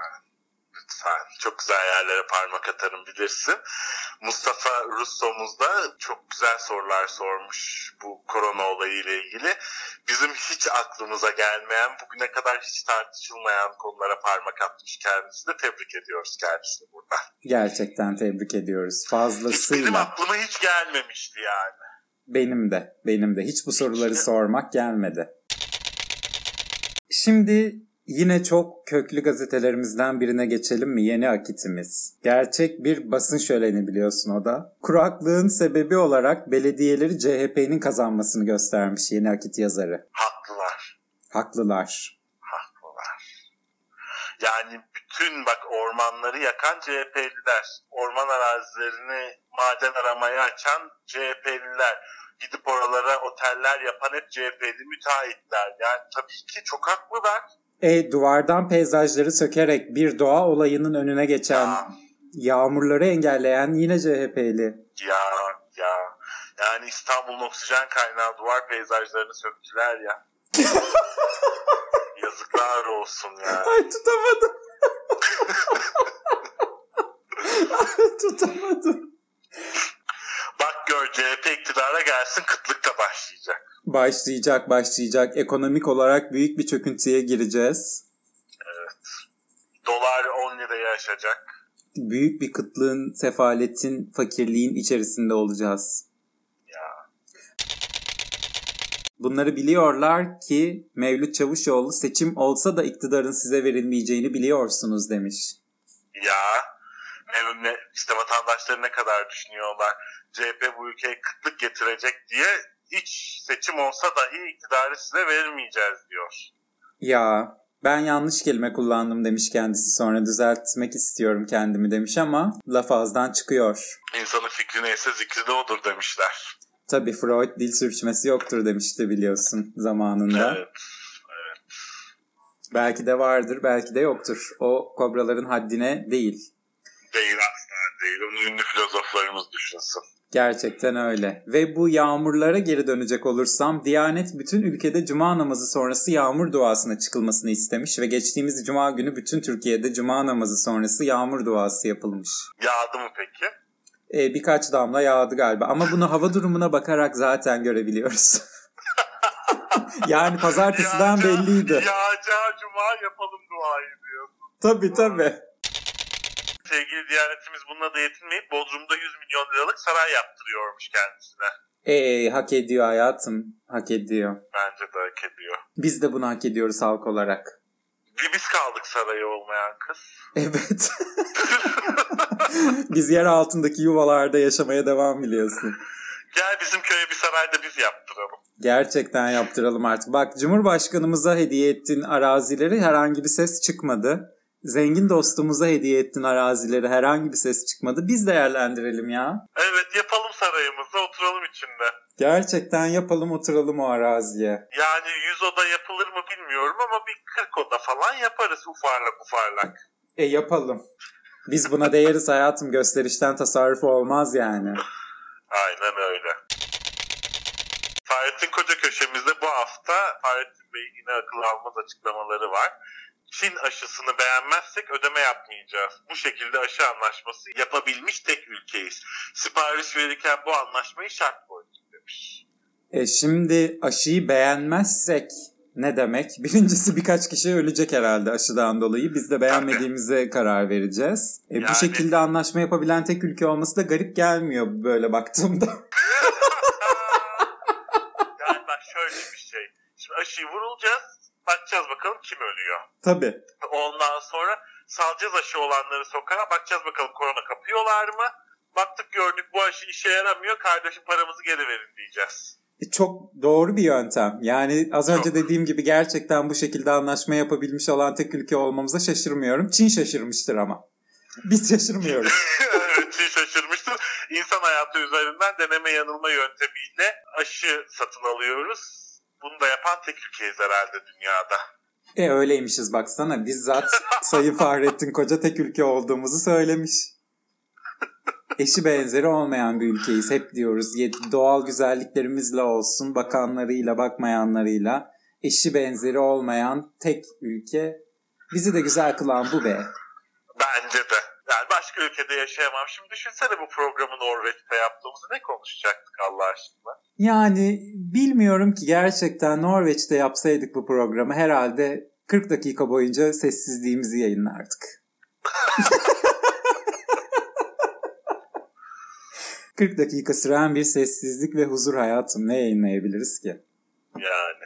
Speaker 5: Lütfen. Çok güzel yerlere parmak atarım bilirsin. Mustafa Russo'muz da çok güzel sorular sormuş bu korona olayı ile ilgili. Bizim hiç aklımıza gelmeyen, bugüne kadar hiç tartışılmayan konulara parmak atmış kendisi de tebrik ediyoruz kendisini burada.
Speaker 4: Gerçekten tebrik ediyoruz.
Speaker 5: Hiç benim
Speaker 4: Fazlasıyla.
Speaker 5: aklıma hiç gelmemişti yani.
Speaker 4: Benim de, benim de. Hiç bu soruları sormak gelmedi. Şimdi yine çok köklü gazetelerimizden birine geçelim mi? Yeni Akit'imiz. Gerçek bir basın şöleni biliyorsun o da. Kuraklığın sebebi olarak belediyeleri CHP'nin kazanmasını göstermiş Yeni Akit yazarı.
Speaker 5: Haklılar.
Speaker 4: Haklılar.
Speaker 5: Haklılar. Yani bütün bak ormanları yakan CHP'liler, orman arazilerini maden aramaya açan CHP'liler, gidip oralara oteller yapan hep CHP'li müteahhitler. Yani tabii ki çok haklılar.
Speaker 4: E duvardan peyzajları sökerek bir doğa olayının önüne geçen,
Speaker 5: Ya,
Speaker 4: yağmurları engelleyen yine CHP'li.
Speaker 5: ya, ya. Yani İstanbul'un oksijen kaynağı duvar peyzajlarını söktüler ya. Yazıklar olsun ya.
Speaker 4: Ay tutamadım. Tutamadım.
Speaker 5: Bak gör CHP iktidara gelsin kıtlık da başlayacak.
Speaker 4: Başlayacak başlayacak. Ekonomik olarak büyük bir çöküntüye gireceğiz.
Speaker 5: Dolar 10 liraya aşacak.
Speaker 4: Büyük bir kıtlığın, sefaletin, fakirliğin içerisinde olacağız.
Speaker 5: Ya.
Speaker 4: Bunları biliyorlar ki Mevlüt Çavuşoğlu seçim olsa da iktidarın size verilmeyeceğini biliyorsunuz demiş.
Speaker 5: Ya ne, işte vatandaşları ne kadar düşünüyorlar. CHP bu ülkeye kıtlık getirecek diye hiç seçim olsa dahi iktidarı size vermeyeceğiz diyor.
Speaker 4: Ya ben yanlış kelime kullandım demiş kendisi sonra düzeltmek istiyorum kendimi demiş ama laf ağızdan çıkıyor.
Speaker 5: İnsanın fikri neyse zikri de odur demişler.
Speaker 4: Tabii Freud dil sürçmesi yoktur demişti biliyorsun zamanında.
Speaker 5: Evet.
Speaker 4: Belki de vardır, belki de yoktur. O kobraların haddine değil.
Speaker 5: Değil asla değil. Onu ünlü filozoflarımız düşünsün.
Speaker 4: Gerçekten öyle. Ve bu yağmurlara geri dönecek olursam Diyanet bütün ülkede cuma namazı sonrası yağmur duasına çıkılmasını istemiş ve geçtiğimiz cuma günü bütün Türkiye'de cuma namazı sonrası yağmur duası yapılmış.
Speaker 5: Yağdı mı peki?
Speaker 4: Ee, birkaç damla yağdı galiba ama bunu hava durumuna bakarak zaten görebiliyoruz. yani pazartesiden
Speaker 5: Yağacağı-
Speaker 4: belliydi.
Speaker 5: Yağacağı cuma yapalım duayı diyor.
Speaker 4: Tabii tabii.
Speaker 5: Sevgili Diyanetimiz bununla da yetinmeyip Bodrum'da 100 milyon liralık saray yaptırıyormuş kendisine.
Speaker 4: Ee, hak ediyor hayatım. Hak ediyor.
Speaker 5: Bence de hak ediyor.
Speaker 4: Biz de bunu hak ediyoruz halk olarak.
Speaker 5: Biz kaldık sarayı olmayan kız.
Speaker 4: Evet. biz yer altındaki yuvalarda yaşamaya devam biliyorsun.
Speaker 5: Gel bizim köye bir saray da biz yaptıralım.
Speaker 4: Gerçekten yaptıralım artık. Bak Cumhurbaşkanımıza hediye ettiğin arazileri herhangi bir ses çıkmadı. Zengin dostumuza hediye ettiğin arazileri herhangi bir ses çıkmadı. Biz değerlendirelim ya.
Speaker 5: Evet yapalım sarayımızı oturalım içinde.
Speaker 4: Gerçekten yapalım oturalım o araziye.
Speaker 5: Yani 100 oda yapılır mı bilmiyorum ama bir 40 oda falan yaparız ufarlak ufarlak.
Speaker 4: E yapalım. Biz buna değeriz hayatım. Gösterişten tasarruf olmaz yani.
Speaker 5: Aynen öyle. Fahrettin Koca köşemizde bu hafta Fahrettin Bey'in yine akıl almaz açıklamaları var. Çin aşısını beğenmezsek ödeme yapmayacağız. Bu şekilde aşı anlaşması yapabilmiş tek ülkeyiz. Sipariş verirken bu anlaşmayı şart koyduk demiş.
Speaker 4: E şimdi aşıyı beğenmezsek ne demek? Birincisi birkaç kişi ölecek herhalde aşıdan dolayı. Biz de beğenmediğimize karar vereceğiz. E, Bu
Speaker 5: Yani-
Speaker 4: şekilde anlaşma yapabilen tek ülke olması da garip gelmiyor böyle baktığımda.
Speaker 5: Yani bak şöyle bir şey. Şimdi aşıyı vurulacağız. Bakacağız bakalım kim ölüyor.
Speaker 4: Tabii.
Speaker 5: Ondan sonra salacağız aşı olanları sokağa. Bakacağız bakalım korona kapıyorlar mı? Baktık gördük bu aşı işe yaramıyor. Kardeşim paramızı geri verin diyeceğiz.
Speaker 4: E, Çok doğru bir yöntem. Yani az önce
Speaker 5: Çok.
Speaker 4: dediğim gibi gerçekten bu şekilde anlaşma yapabilmiş olan tek ülke olmamıza şaşırmıyorum. Çin şaşırmıştır ama. Biz şaşırmıyoruz.
Speaker 5: evet Çin şaşırmıştır. İnsan hayatı üzerinden deneme yanılma yöntemiyle aşı satın alıyoruz. Bunu da yapan tek ülkeyiz herhalde dünyada.
Speaker 4: E öyleymişiz baksana. Bizzat Sayın Fahrettin Koca tek ülke olduğumuzu söylemiş. Eşi benzeri olmayan bir ülkeyiz. Hep diyoruz doğal güzelliklerimizle olsun, bakanlarıyla, bakmayanlarıyla. Eşi benzeri olmayan tek ülke. Bizi de güzel kılan bu be.
Speaker 5: Bence de. Yani başka ülkede yaşayamam. Şimdi düşünsene bu programı Norveç'te yaptığımızı ne konuşacaktık Allah aşkına?
Speaker 4: Yani bilmiyorum ki gerçekten Norveç'te yapsaydık bu programı herhalde 40 dakika boyunca sessizliğimizi yayınlardık. 40 dakika süren bir sessizlik ve huzur hayatım ne yayınlayabiliriz ki?
Speaker 5: Yani.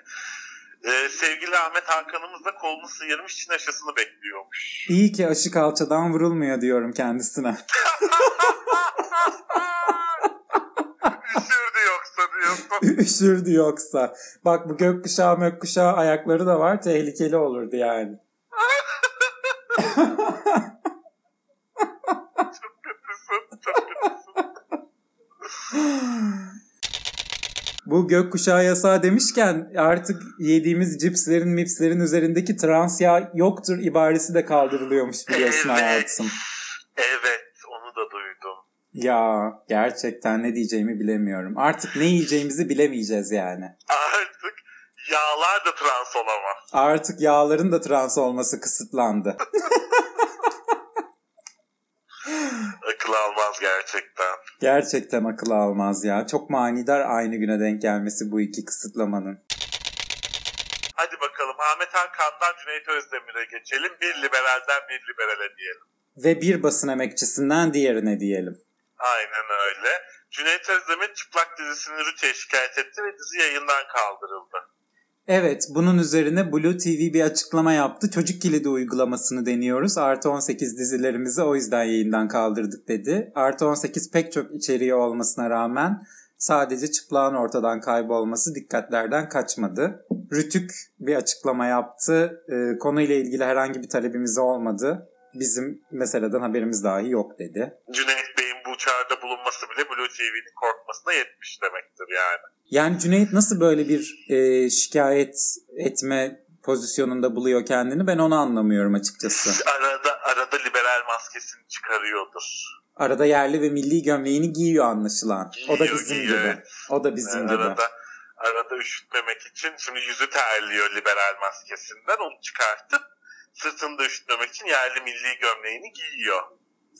Speaker 5: Ee, sevgili Ahmet Hakan'ımız da kolunu sıyırmış Çin aşısını bekliyormuş.
Speaker 4: İyi ki aşı kalçadan vurulmuyor diyorum kendisine.
Speaker 5: Üşürdü yoksa diyorsun.
Speaker 4: Üşürdü yoksa. Bak bu gökkuşağı mökkuşağı ayakları da var tehlikeli olurdu yani.
Speaker 5: çok kötüsün. Çok kötüsün.
Speaker 4: Bu gökkuşağı yasağı demişken artık yediğimiz cipslerin mipslerin üzerindeki trans yağ yoktur ibaresi de kaldırılıyormuş biliyorsun
Speaker 5: Evet.
Speaker 4: hayatım.
Speaker 5: Evet onu da duydum.
Speaker 4: Ya gerçekten ne diyeceğimi bilemiyorum. Artık ne yiyeceğimizi bilemeyeceğiz yani.
Speaker 5: Artık yağlar da trans olamaz.
Speaker 4: Artık yağların da trans olması kısıtlandı.
Speaker 5: Akıl almaz gerçekten.
Speaker 4: Gerçekten akıl almaz ya. Çok manidar aynı güne denk gelmesi bu iki kısıtlamanın.
Speaker 5: Hadi bakalım Ahmet Hakan'dan Cüneyt Özdemir'e geçelim. Bir liberalden bir liberale diyelim.
Speaker 4: Ve bir basın emekçisinden diğerine diyelim.
Speaker 5: Aynen öyle. Cüneyt Özdemir çıplak dizisini Rütü'ye şikayet etti ve dizi yayından kaldırıldı.
Speaker 4: Evet, bunun üzerine Blue TV bir açıklama yaptı. Çocuk kilidi uygulamasını deniyoruz. Artı 18 dizilerimizi o yüzden yayından kaldırdık dedi. Artı 18 pek çok içeriği olmasına rağmen sadece çıplağın ortadan kaybolması dikkatlerden kaçmadı. Rütük bir açıklama yaptı. Ee, konuyla ilgili herhangi bir talebimiz olmadı. Bizim meseleden haberimiz dahi yok dedi.
Speaker 5: Cüneyt Bey'in bu çağrıda bulunması bile Blue TV'nin korkmasına yetmiş demektir yani.
Speaker 4: Yani Cüneyt nasıl böyle bir e, şikayet etme pozisyonunda buluyor kendini ben onu anlamıyorum açıkçası.
Speaker 5: Arada arada liberal maskesini çıkarıyordur.
Speaker 4: Arada yerli ve milli gömleğini giyiyor anlaşılan. o da
Speaker 5: Giyiyor,
Speaker 4: bizim
Speaker 5: giyiyor,
Speaker 4: gibi. O da bizim
Speaker 5: Yani
Speaker 4: gibi.
Speaker 5: arada arada üşütmemek için şimdi yüzü terliyor liberal maskesinden onu çıkartıp sırtını da üşütmemek için yerli milli gömleğini giyiyor.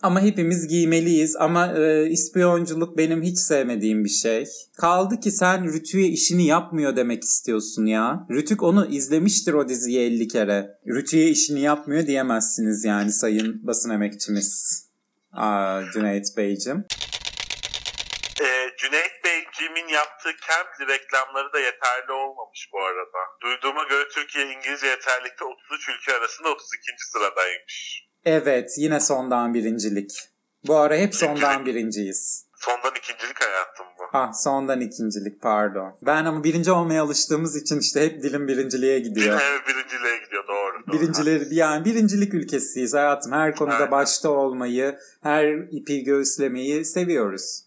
Speaker 4: Ama hepimiz giymeliyiz ama e, ispiyonculuk benim hiç sevmediğim bir şey. Kaldı ki sen Rütü'ye işini yapmıyor demek istiyorsun ya. Rütük onu izlemiştir o diziyi 50 kere. Rütü'ye işini yapmıyor diyemezsiniz yani sayın basın emekçimiz. Aa, Cüneyt Beyciğim.
Speaker 5: Ee, Cüneyt Beyciğimin yaptığı Cambly reklamları da yeterli olmamış bu arada. Duyduğuma göre Türkiye İngilizce yeterlikte 33 ülke arasında 32. sıradaymış.
Speaker 4: Evet yine sondan birincilik. Bu ara hep sondan birinciyiz.
Speaker 5: Sondan ikincilik hayatım bu.
Speaker 4: Ah sondan ikincilik pardon. Ben ama birinci olmaya alıştığımız için işte hep dilim birinciliğe
Speaker 5: Bir,
Speaker 4: gidiyor.
Speaker 5: evet, birinciliğe gidiyor doğru. doğru.
Speaker 4: Birincileri yani birincilik ülkesiyiz hayatım. Her konuda
Speaker 5: Aynen.
Speaker 4: başta olmayı, her ipi göğüslemeyi seviyoruz.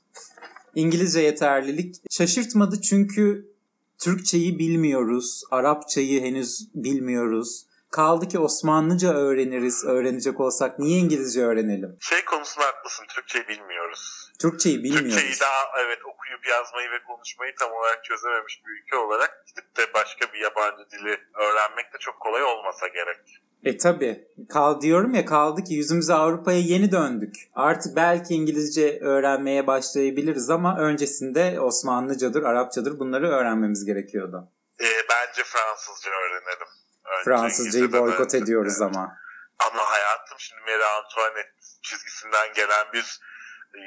Speaker 4: İngilizce yeterlilik şaşırtmadı çünkü Türkçeyi bilmiyoruz, Arapçayı henüz bilmiyoruz. Kaldı ki Osmanlıca öğreniriz, öğrenecek olsak niye İngilizce öğrenelim?
Speaker 5: Şey konusunda haklısın. Türkçeyi bilmiyoruz.
Speaker 4: Türkçeyi bilmiyoruz.
Speaker 5: Türkçeyi daha evet okuyup yazmayı ve konuşmayı tam olarak çözememiş bir ülke olarak gidip de başka bir yabancı dili öğrenmek de çok kolay olmasa gerek.
Speaker 4: E tabi. Kal diyorum ya kaldı ki yüzümüze Avrupa'ya yeni döndük. Artık belki İngilizce öğrenmeye başlayabiliriz ama öncesinde Osmanlıcadır, Arapçadır bunları öğrenmemiz gerekiyordu.
Speaker 5: Ee, bence Fransızca öğrenelim. Önce
Speaker 4: Fransızcayı boykot
Speaker 5: önce.
Speaker 4: ediyoruz ama.
Speaker 5: Ama hayatım şimdi Marie Antoinette çizgisinden gelen bir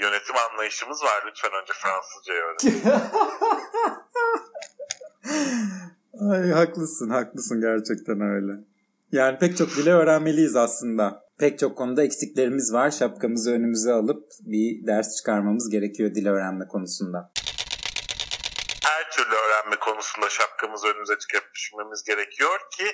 Speaker 5: yönetim anlayışımız var. Lütfen önce Fransızcayı öğrenelim.
Speaker 4: Ay haklısın, haklısın gerçekten öyle. Yani pek çok dili öğrenmeliyiz aslında. Pek çok konuda eksiklerimiz var. Şapkamızı önümüze alıp bir ders çıkarmamız gerekiyor dil öğrenme konusunda.
Speaker 5: Her türlü öğrenme konusunda şapkamızı önümüze çıkarıp düşünmemiz gerekiyor ki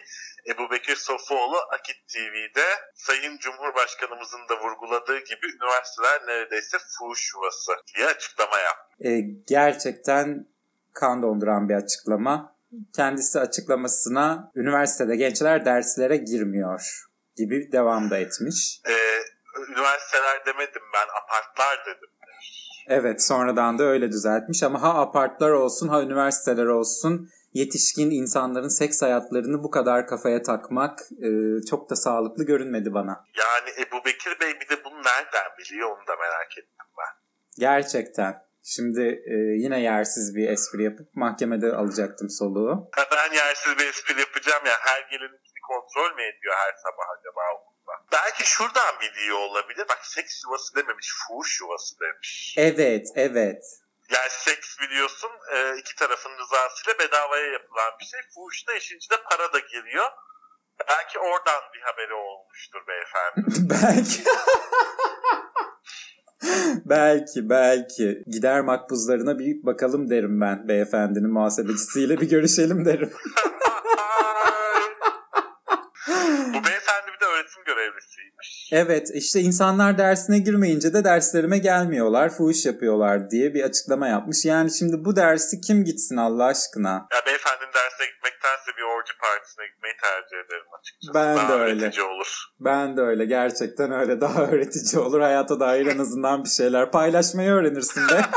Speaker 5: Ebu Bekir Sofuoğlu Akit TV'de Sayın Cumhurbaşkanımızın da vurguladığı gibi üniversiteler neredeyse fuhuş yuvası diye açıklama yaptı.
Speaker 4: E, gerçekten kan donduran bir açıklama. Kendisi açıklamasına üniversitede gençler derslere girmiyor gibi devam da etmiş.
Speaker 5: Ee, üniversiteler demedim ben apartlar dedim.
Speaker 4: Evet sonradan da öyle düzeltmiş ama ha apartlar olsun ha üniversiteler olsun yetişkin insanların seks hayatlarını bu kadar kafaya takmak e, çok da sağlıklı görünmedi bana.
Speaker 5: Yani Ebu Bekir Bey bir de bunu nereden biliyor onu da merak ettim ben.
Speaker 4: Gerçekten. Şimdi e, yine yersiz bir espri yapıp mahkemede alacaktım soluğu.
Speaker 5: Ben yersiz bir espri yapacağım ya her geleninkini kontrol mü ediyor her sabah acaba? Belki şuradan biliyor olabilir. Bak seks yuvası dememiş, fuhuş yuvası demiş.
Speaker 4: Evet, evet.
Speaker 5: Yani seks biliyorsun e, iki tarafın rızasıyla bedavaya yapılan bir şey. Fuhuşta işin içine para da giriyor. Belki oradan bir haberi olmuştur beyefendi.
Speaker 4: belki. belki, belki. Gider makbuzlarına bir bakalım derim ben beyefendinin muhasebecisiyle bir görüşelim derim.
Speaker 5: Bu beyefendi bir de öğretim görevlisiymiş.
Speaker 4: Evet işte insanlar dersine girmeyince de derslerime gelmiyorlar, fuhuş yapıyorlar diye bir açıklama yapmış. Yani şimdi bu dersi kim gitsin Allah aşkına?
Speaker 5: Ya beyefendinin dersine gitmektense bir orcu partisine gitmeyi tercih ederim açıkçası.
Speaker 4: Ben
Speaker 5: Daha
Speaker 4: de öyle.
Speaker 5: öğretici olur.
Speaker 4: Ben de öyle gerçekten öyle daha öğretici olur. Hayata dair en azından bir şeyler paylaşmayı öğrenirsin de.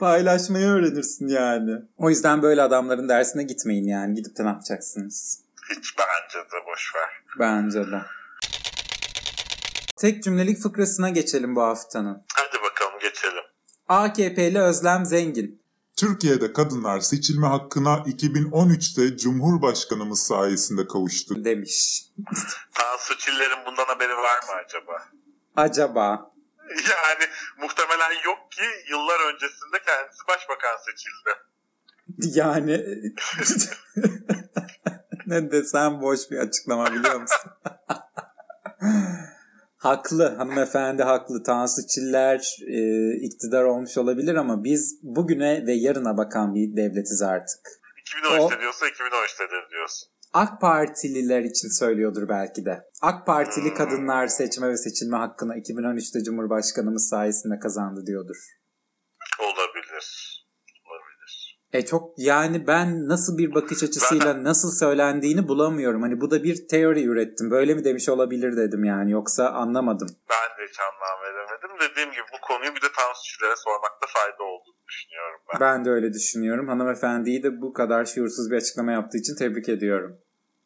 Speaker 4: paylaşmayı öğrenirsin yani. O yüzden böyle adamların dersine gitmeyin yani. Gidip de ne yapacaksınız?
Speaker 5: Hiç bence de boş ver.
Speaker 4: Bence de. Tek cümlelik fıkrasına geçelim bu haftanın.
Speaker 5: Hadi bakalım geçelim.
Speaker 4: AKP'li Özlem Zengin.
Speaker 6: Türkiye'de kadınlar seçilme hakkına 2013'te Cumhurbaşkanımız sayesinde kavuştu.
Speaker 4: demiş.
Speaker 5: Tansu Çiller'in bundan haberi var mı acaba?
Speaker 4: Acaba
Speaker 5: Yani muhtemelen yok ki yıllar öncesinde kendisi başbakan seçildi.
Speaker 4: yani ne desem boş bir açıklama biliyor musun? haklı hanımefendi haklı. Tansu Çiller e, iktidar olmuş olabilir ama biz bugüne ve yarına bakan bir devletiz artık.
Speaker 5: 2013'te diyorsa 2013'tedir diyorsun.
Speaker 4: AK Partililer için söylüyordur belki de. AK Partili kadınlar seçme ve seçilme hakkını 2013'te Cumhurbaşkanımız sayesinde kazandı diyordur.
Speaker 5: Olabilir.
Speaker 4: E çok yani ben nasıl bir bakış açısıyla nasıl söylendiğini bulamıyorum. Hani bu da bir teori ürettim. Böyle mi demiş olabilir dedim yani. Yoksa anlamadım.
Speaker 5: Ben de hiç anlam veremedim. Dediğim gibi bu konuyu bir de Tansu Çiller'e sormakta fayda olduğunu düşünüyorum ben.
Speaker 4: Ben de öyle düşünüyorum. Hanımefendiyi de bu kadar şuursuz bir açıklama yaptığı için tebrik ediyorum.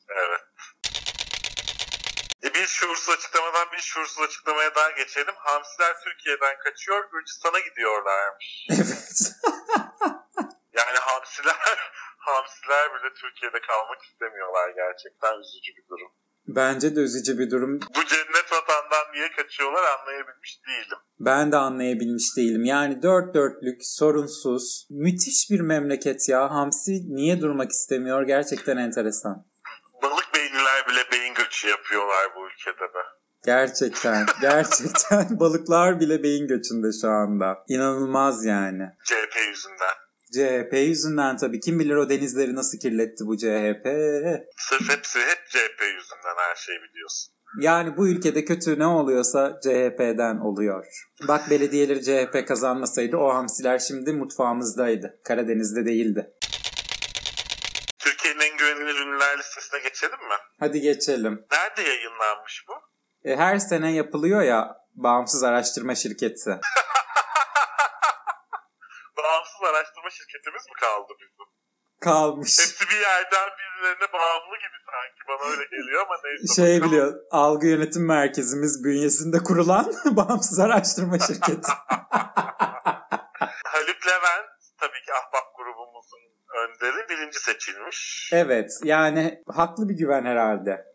Speaker 5: Evet. E bir şuursuz açıklamadan bir şuursuz açıklamaya daha geçelim. Hamsiler Türkiye'den kaçıyor, Gürcistan'a gidiyorlarmış.
Speaker 4: Evet.
Speaker 5: Yani hamsiler, hamsiler bile Türkiye'de kalmak istemiyorlar gerçekten üzücü bir durum.
Speaker 4: Bence de üzücü bir durum.
Speaker 5: Bu cennet vatandan niye kaçıyorlar anlayabilmiş değilim.
Speaker 4: Ben de anlayabilmiş değilim. Yani dört dörtlük, sorunsuz, müthiş bir memleket ya. Hamsi niye durmak istemiyor? Gerçekten enteresan.
Speaker 5: Balık beyinliler bile beyin göçü yapıyorlar bu ülkede de.
Speaker 4: Gerçekten, gerçekten balıklar bile beyin göçünde şu anda. İnanılmaz yani.
Speaker 5: CHP yüzünden.
Speaker 4: CHP yüzünden tabii. Kim bilir o denizleri nasıl kirletti bu CHP.
Speaker 5: Sırf hepsi hep CHP yüzünden her şeyi biliyorsun.
Speaker 4: Yani bu ülkede kötü ne oluyorsa CHP'den oluyor. Bak belediyeleri CHP kazanmasaydı o hamsiler şimdi mutfağımızdaydı. Karadeniz'de değildi.
Speaker 5: Türkiye'nin en güvenilir ünlüler listesine geçelim mi?
Speaker 4: Hadi geçelim.
Speaker 5: Nerede yayınlanmış bu?
Speaker 4: E, her sene yapılıyor ya bağımsız araştırma şirketi.
Speaker 5: Araştırma şirketimiz mi kaldı bizim?
Speaker 4: Kalmış.
Speaker 5: Hepsi bir yerden birilerine bağımlı gibi sanki bana öyle geliyor ama neyse.
Speaker 4: Şey
Speaker 5: bakalım.
Speaker 4: biliyor, algı yönetim merkezimiz bünyesinde kurulan bağımsız araştırma şirketi.
Speaker 5: Haluk Levent tabii ki Ahbap grubumuzun önderi birinci seçilmiş.
Speaker 4: Evet, yani haklı bir güven herhalde.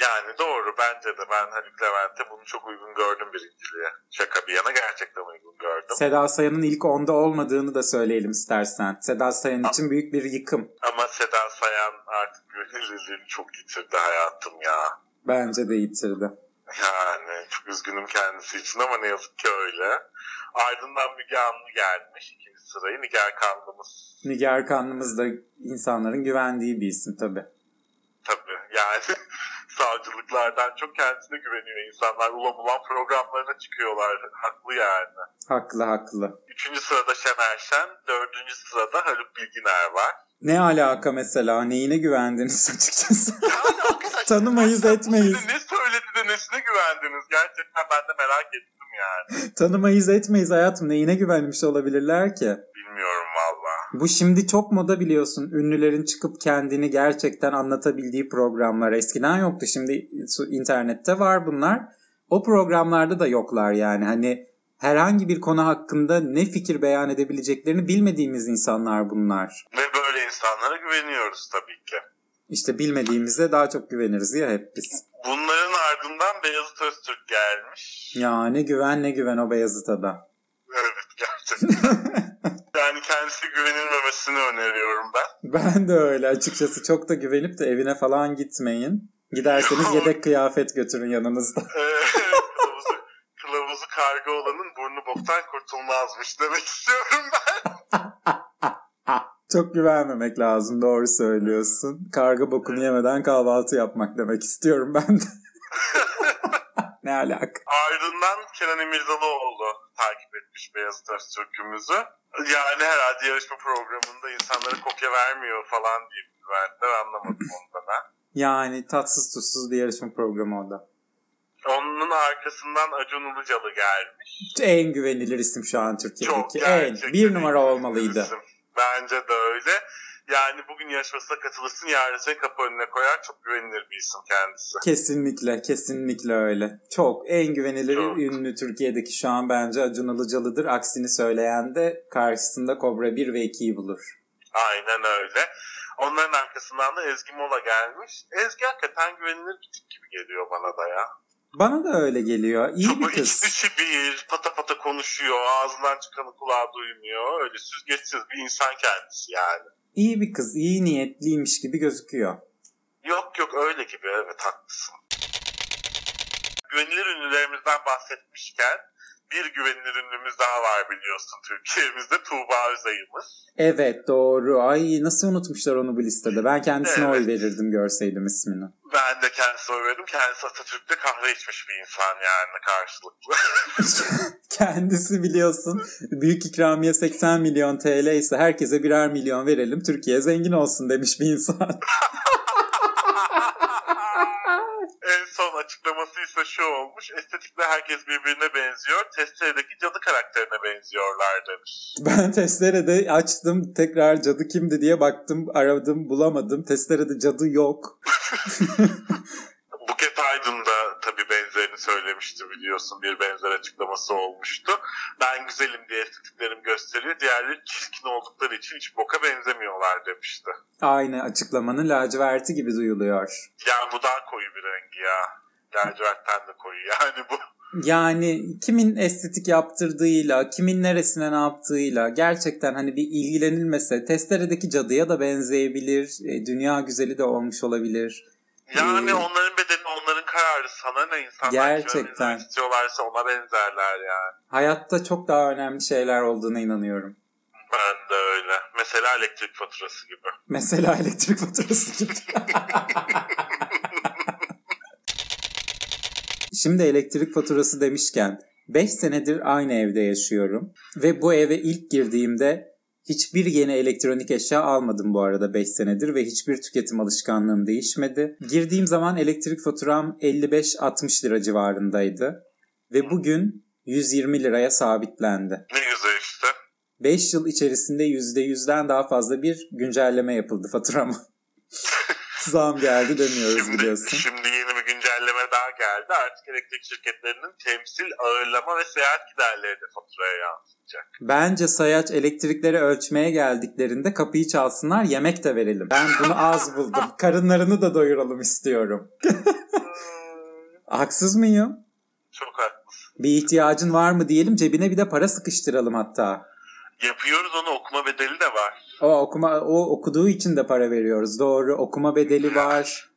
Speaker 5: Yani doğru bence de ben Haluk Levent'e bunu çok uygun gördüm birinciliğe. Şaka bir yana gerçekten uygun gördüm.
Speaker 4: Seda Sayan'ın ilk onda olmadığını da söyleyelim istersen. Seda Sayan için büyük bir yıkım.
Speaker 5: Ama Seda Sayan artık güvenilirliğini çok yitirdi hayatım ya.
Speaker 4: Bence de yitirdi.
Speaker 5: Yani çok üzgünüm kendisi için ama ne yazık ki öyle. Ardından Müge Anlı gelmiş ikinci sırayı Nigar Kanlımız.
Speaker 4: Nigar Kanlımız da insanların güvendiği bir isim tabii.
Speaker 5: Tabii yani savcılıklardan çok kendisine güveniyor insanlar. Ulan ulan programlarına çıkıyorlar. Haklı yani.
Speaker 4: Haklı haklı.
Speaker 5: Üçüncü sırada Şener Şen. Dördüncü sırada Haluk Bilginer var.
Speaker 4: Ne alaka mesela? Neyine güvendiniz açıkçası?
Speaker 5: Yani
Speaker 4: Tanımayız, etmeyiz.
Speaker 5: Ne söyledi de nesine güvendiniz? Gerçekten ben de merak ettim yani.
Speaker 4: Tanımayız etmeyiz hayatım. Neyine güvenmiş olabilirler ki?
Speaker 5: Bilmiyorum valla.
Speaker 4: Bu şimdi çok moda biliyorsun. Ünlülerin çıkıp kendini gerçekten anlatabildiği programlar. Eskiden yoktu. Şimdi internette var bunlar. O programlarda da yoklar yani. Hani herhangi bir konu hakkında ne fikir beyan edebileceklerini bilmediğimiz insanlar bunlar.
Speaker 5: Ve böyle insanlara güveniyoruz tabii ki.
Speaker 4: İşte bilmediğimize daha çok güveniriz ya hep biz.
Speaker 5: Bunların ardından Beyazıt Öztürk gelmiş.
Speaker 4: Ya ne güven ne güven o Beyazıt'a da.
Speaker 5: Evet gerçekten. yani kendisi güvenilmemesini öneriyorum ben.
Speaker 4: Ben de öyle açıkçası çok da güvenip de evine falan gitmeyin. Giderseniz yedek kıyafet götürün yanınızda.
Speaker 5: Kılavuzu, kılavuzu karga olanın burnu boktan kurtulmazmış demek istiyorum ben.
Speaker 4: Çok güvenmemek lazım doğru söylüyorsun. Karga bokunu yemeden kahvaltı yapmak demek istiyorum ben de. ne alaka?
Speaker 5: Ardından Kenan İmirzalıoğlu takip etmiş Beyazıt Öztürk'ümüzü. Yani herhalde yarışma programında insanlara kopya vermiyor falan diye güvendiler anlamadım onu da ben.
Speaker 4: Yani tatsız tuzsuz bir yarışma programı o da.
Speaker 5: Onun arkasından Acun Ilıcalı gelmiş.
Speaker 4: En güvenilir isim şu an
Speaker 5: Çok
Speaker 4: Türkiye'deki. En.
Speaker 5: gerçekten
Speaker 4: Bir numara
Speaker 5: en
Speaker 4: olmalıydı.
Speaker 5: isim. Bence de öyle. Yani bugün yarışmasına katılırsın yarın seni kapı önüne koyar. Çok güvenilir bir isim kendisi.
Speaker 4: Kesinlikle, kesinlikle öyle. Çok en güvenilir
Speaker 5: Çok.
Speaker 4: ünlü Türkiye'deki şu an bence Acun Ilıcalı'dır. Aksini söyleyen de karşısında Kobra 1 ve 2'yi bulur.
Speaker 5: Aynen öyle. Onların arkasından da Ezgi Mola gelmiş. Ezgi hakikaten güvenilir bir tip gibi geliyor bana da ya.
Speaker 4: Bana da öyle geliyor. İyi
Speaker 5: Çok
Speaker 4: bir kız.
Speaker 5: dışı bir, pata pata konuşuyor, ağzından çıkanı kulağı duymuyor. Öyle süzgeçsiz bir insan kendisi yani.
Speaker 4: İyi bir kız, iyi niyetliymiş gibi gözüküyor.
Speaker 5: Yok yok öyle gibi evet haklısın. Güvenilir ünlülerimizden bahsetmişken bir güvenilir ünlümüz daha var biliyorsun Türkiye'mizde Tuğba Özay'ımız.
Speaker 4: Evet doğru. Ay nasıl unutmuşlar onu bu listede. Ben kendisine
Speaker 5: Evet.
Speaker 4: oy verirdim görseydim ismini.
Speaker 5: Ben de kendisine oy verdim. Kendisi Atatürk'te kahve içmiş bir insan yani karşılıklı.
Speaker 4: Kendisi biliyorsun büyük ikramiye 80 milyon TL ise herkese birer milyon verelim. Türkiye zengin olsun demiş bir insan.
Speaker 5: açıklaması ise şu olmuş. Estetikle herkes birbirine benziyor. Testeredeki cadı karakterine benziyorlar demiş.
Speaker 4: Ben testerede açtım tekrar cadı kimdi diye baktım aradım bulamadım. Testerede cadı yok.
Speaker 5: Buket Aydın da tabii benzerini söylemişti biliyorsun. Bir benzer açıklaması olmuştu. Ben güzelim diye estetiklerim gösteriyor. Diğerleri çirkin oldukları için hiç boka benzemiyorlar demişti.
Speaker 4: Aynı açıklamanın laciverti gibi duyuluyor.
Speaker 5: Yani bu daha koyu bir rengi ya. Lacivertten de koyu yani bu.
Speaker 4: Yani kimin estetik yaptırdığıyla, kimin neresine ne yaptığıyla gerçekten hani bir ilgilenilmese testeredeki cadıya da benzeyebilir. e, Dünya güzeli de olmuş olabilir.
Speaker 5: Yani
Speaker 4: Ee,
Speaker 5: onların bedeni onların kararı. Sana ne insanlar
Speaker 4: Gerçekten.
Speaker 5: istiyorlarsa ona benzerler yani.
Speaker 4: Hayatta çok daha önemli şeyler olduğuna inanıyorum.
Speaker 5: Ben de öyle. Mesela elektrik faturası gibi.
Speaker 4: Mesela elektrik faturası gibi. Şimdi elektrik faturası demişken 5 senedir aynı evde yaşıyorum. Ve bu eve ilk girdiğimde hiçbir yeni elektronik eşya almadım bu arada 5 senedir ve hiçbir tüketim alışkanlığım değişmedi. Girdiğim zaman elektrik faturam 55-60 lira civarındaydı. Ve bugün 120 liraya sabitlendi.
Speaker 5: Ne güzel işte.
Speaker 4: 5 yıl içerisinde %100'den daha fazla bir güncelleme yapıldı faturama. Zam geldi demiyoruz
Speaker 5: Şimdi,
Speaker 4: biliyorsun.
Speaker 5: şimdi daha geldi. Artık elektrik şirketlerinin temsil, ağırlama ve seyahat giderleri de faturaya yansıyacak.
Speaker 4: Bence sayaç elektrikleri ölçmeye geldiklerinde kapıyı çalsınlar yemek de verelim. Ben bunu az buldum. Karınlarını da doyuralım istiyorum. Haksız mıyım?
Speaker 5: Çok haklısın.
Speaker 4: Bir ihtiyacın var mı diyelim cebine bir de para sıkıştıralım hatta.
Speaker 5: Yapıyoruz onu okuma bedeli de var.
Speaker 4: O okuma o okuduğu için de para veriyoruz. Doğru. Okuma bedeli var.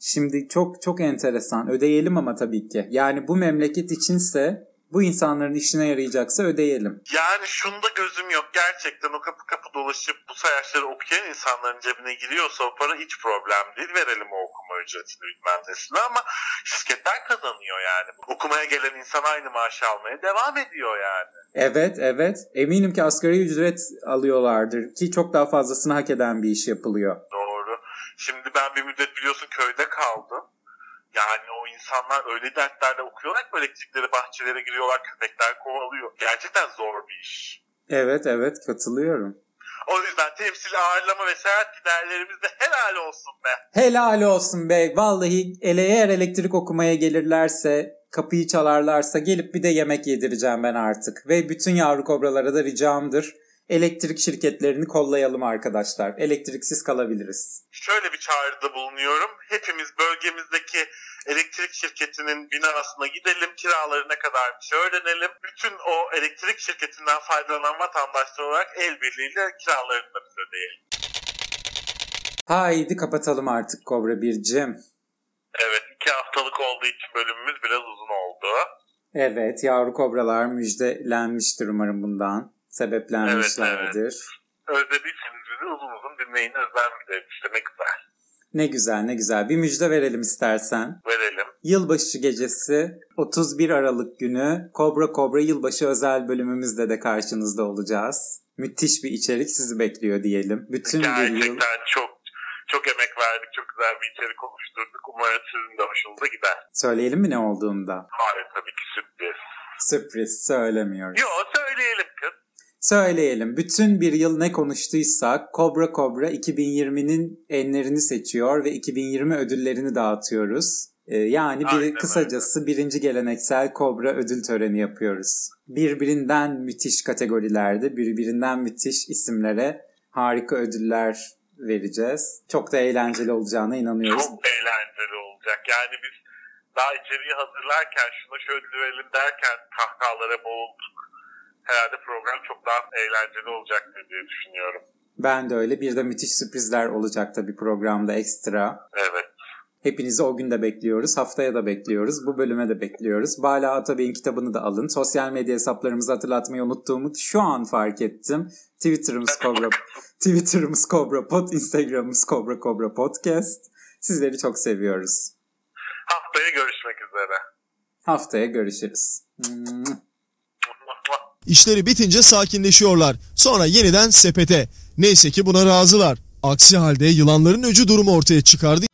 Speaker 4: Şimdi çok çok enteresan. Ödeyelim ama tabii ki. Yani bu memleket içinse bu insanların işine yarayacaksa ödeyelim.
Speaker 5: Yani şunda gözüm yok. Gerçekten o kapı kapı dolaşıp bu sayaçları okuyan insanların cebine giriyorsa o para hiç problem değil. Verelim o okuma ücretini bilmem nesini ama şirketler kazanıyor yani. Okumaya gelen insan aynı maaşı almaya devam ediyor yani.
Speaker 4: Evet evet. Eminim ki asgari ücret alıyorlardır ki çok daha fazlasını hak eden bir iş yapılıyor.
Speaker 5: Doğru. Şimdi ben bir müddet biliyorsun köyde kaldım. Yani o insanlar öyle dertlerle okuyorlar ki elektrikleri bahçelere giriyorlar, köpekler kovalıyor. Gerçekten zor bir iş.
Speaker 4: Evet evet katılıyorum.
Speaker 5: O yüzden temsil ağırlama ve seyahat giderlerimiz de helal olsun be.
Speaker 4: Helal olsun be. Vallahi ele eğer elektrik okumaya gelirlerse kapıyı çalarlarsa gelip bir de yemek yedireceğim ben artık. Ve bütün yavru kobralara da ricamdır. Elektrik şirketlerini kollayalım arkadaşlar. Elektriksiz kalabiliriz.
Speaker 5: Şöyle bir çağrıda bulunuyorum. Hepimiz bölgemizdeki elektrik şirketinin binasına gidelim, kiraları ne kadarmış öğrenelim. Bütün o elektrik şirketinden faydalanan vatandaşlar olarak el birliğiyle kiralarını da biz ödeyelim.
Speaker 4: Haydi kapatalım artık Kobra Bircim.
Speaker 5: Evet, iki haftalık olduğu için bölümümüz biraz uzun oldu.
Speaker 4: Evet yavru kobralar müjdelenmiştir umarım bundan. Sebeplenmişlerdir.
Speaker 5: Özlediyseniz bizi uzun uzun dinleyin, özlem işte ne güzel.
Speaker 4: Ne güzel ne güzel. Bir müjde verelim istersen.
Speaker 5: Verelim.
Speaker 4: Yılbaşı gecesi 31 Aralık günü Kobra Kobra yılbaşı özel bölümümüzde de karşınızda olacağız. Müthiş bir içerik sizi bekliyor diyelim. Bütün bir yıl
Speaker 5: Gerçekten çok çok emek verdik, çok güzel bir içerik oluşturduk. Umarım sizin de hoşunuza gider.
Speaker 4: söyleyelim mi ne olduğunda?
Speaker 5: Hayır tabii ki sürpriz.
Speaker 4: Sürpriz söylemiyoruz.
Speaker 5: Yo söyleyelim kız.
Speaker 4: Söyleyelim. Bütün bir yıl ne konuştuysak Kobra Kobra 2020'nin enlerini seçiyor ve 2020 ödüllerini dağıtıyoruz. Ee, yani bir
Speaker 5: Aynen
Speaker 4: kısacası birinci geleneksel Kobra ödül töreni yapıyoruz. Birbirinden müthiş kategorilerde, birbirinden müthiş isimlere harika ödüller vereceğiz. Çok da eğlenceli olacağına inanıyoruz.
Speaker 5: Çok eğlenceli olacak. Yani biz daha içeriği hazırlarken şuna şöyle ödül verelim derken kahkahalara boğulduk. Herhalde program çok daha eğlenceli olacaktır diye düşünüyorum.
Speaker 4: Ben de öyle. Bir de müthiş sürprizler olacak tabii programda ekstra.
Speaker 5: Evet.
Speaker 4: Hepinizi o gün de bekliyoruz. Haftaya da bekliyoruz. Bu bölüme de bekliyoruz. Bala Atabey'in kitabını da alın. Sosyal medya hesaplarımızı hatırlatmayı unuttuğumu şu an fark ettim. Twitter'ımız Kobra, Twitter'ımız Kobra Pod, Instagram'ımız Kobra Kobra Podcast. Sizleri çok seviyoruz.
Speaker 5: Haftaya görüşmek üzere.
Speaker 4: Haftaya görüşürüz.
Speaker 2: İşleri bitince sakinleşiyorlar. Sonra yeniden sepete. Neyse ki buna razılar. Aksi halde yılanların öcü durumu ortaya çıkardı.